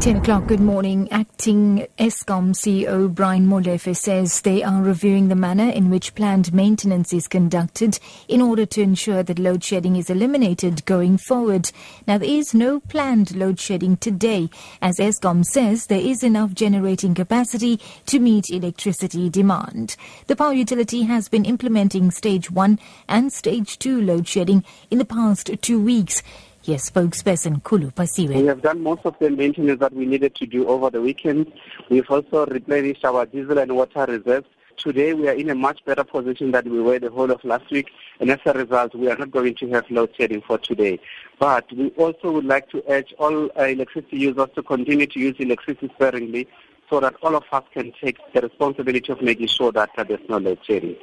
10 o'clock, good morning. Acting Eskom CEO Brian Molefe says they are reviewing the manner in which planned maintenance is conducted in order to ensure that load shedding is eliminated going forward. Now, there is no planned load shedding today, as Eskom says there is enough generating capacity to meet electricity demand. The power utility has been implementing stage one and stage two load shedding in the past two weeks. Yes, spokesperson Khulu Phasiwe. We have done most of the maintenance that we needed to do over the weekend. We've also replenished our diesel and water reserves. Today we are in a much better position than we were the whole of last week, and as a result, we are not going to have load shedding for today. But we also would like to urge all uh, electricity users to continue to use electricity sparingly so that all of us can take the responsibility of making sure that there's no load shedding.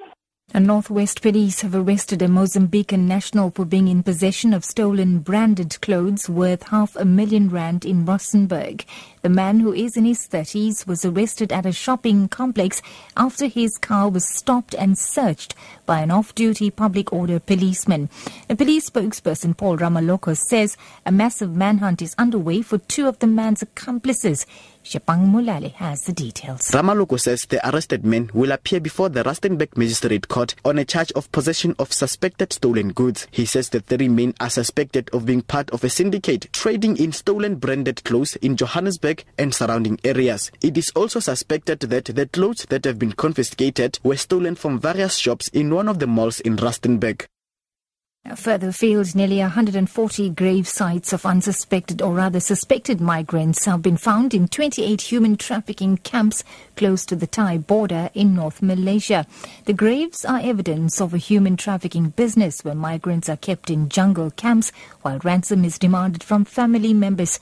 And Northwest Police have arrested a Mozambican national for being in possession of stolen branded clothes worth half a million rand in Rustenburg. The man, who is in his 30s, was arrested at a shopping complex after his car was stopped and searched by an off-duty public order policeman. A police spokesperson, Paul Ramaloko, says a massive manhunt is underway for two of the man's accomplices. Shapang Mulale has the details. Ramaloko says the arrested men will appear before the Rustenburg Magistrate Court on a charge of possession of suspected stolen goods. He says the three men are suspected of being part of a syndicate trading in stolen branded clothes in Johannesburg and surrounding areas. It is also suspected that the clothes that have been confiscated were stolen from various shops in one of the malls in Rustenburg. Further afield, nearly 140 grave sites of unsuspected or rather suspected migrants have been found in 28 human trafficking camps close to the Thai border in North Malaysia. The graves are evidence of a human trafficking business where migrants are kept in jungle camps while ransom is demanded from family members.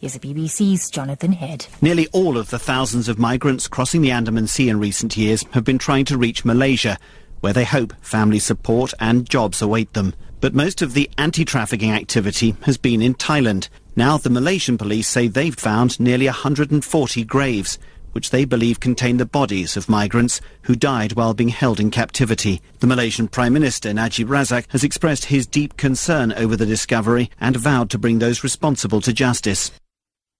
is the BBC's Jonathan Head. Nearly all of the thousands of migrants crossing the Andaman Sea in recent years have been trying to reach Malaysia, where they hope family support and jobs await them. But most of the anti-trafficking activity has been in Thailand. Now the Malaysian police say they've found nearly 140 graves, which they believe contain the bodies of migrants who died while being held in captivity. The Malaysian Prime Minister Najib Razak has expressed his deep concern over the discovery and vowed to bring those responsible to justice.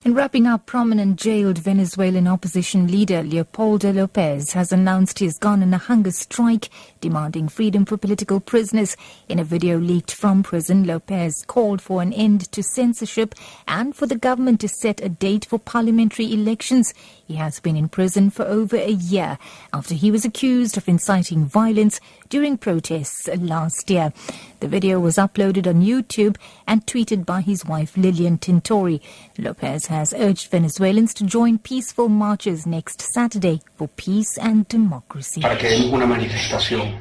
In wrapping up, prominent jailed Venezuelan opposition leader Leopoldo Lopez has announced he's gone on a hunger strike, demanding freedom for political prisoners. In a video leaked from prison, Lopez called for an end to censorship and for the government to set a date for parliamentary elections. He has been in prison for over a year after he was accused of inciting violence during protests last year. The video was uploaded on YouTube and tweeted by his wife Lilian Tintori. Lopez has urged Venezuelans to join peaceful marches next Saturday for peace and democracy.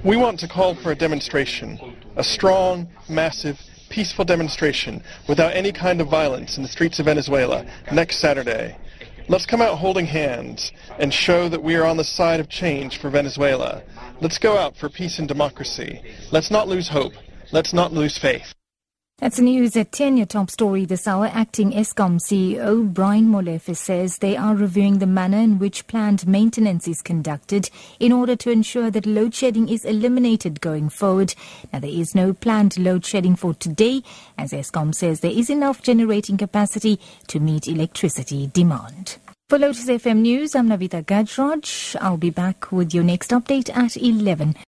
We want to call for a demonstration, a strong, massive, peaceful demonstration without any kind of violence in the streets of Venezuela next Saturday. Let's come out holding hands and show that we are on the side of change for Venezuela. Let's go out for peace and democracy. Let's not lose hope. Let's not lose faith. That's news at 10, your top story this hour. Acting Eskom CEO Brian Molefe says they are reviewing the manner in which planned maintenance is conducted in order to ensure that load shedding is eliminated going forward. Now, there is no planned load shedding for today, as Eskom says there is enough generating capacity to meet electricity demand. For Lotus FM News, I'm Navita Gajraj. I'll be back with your next update at 11.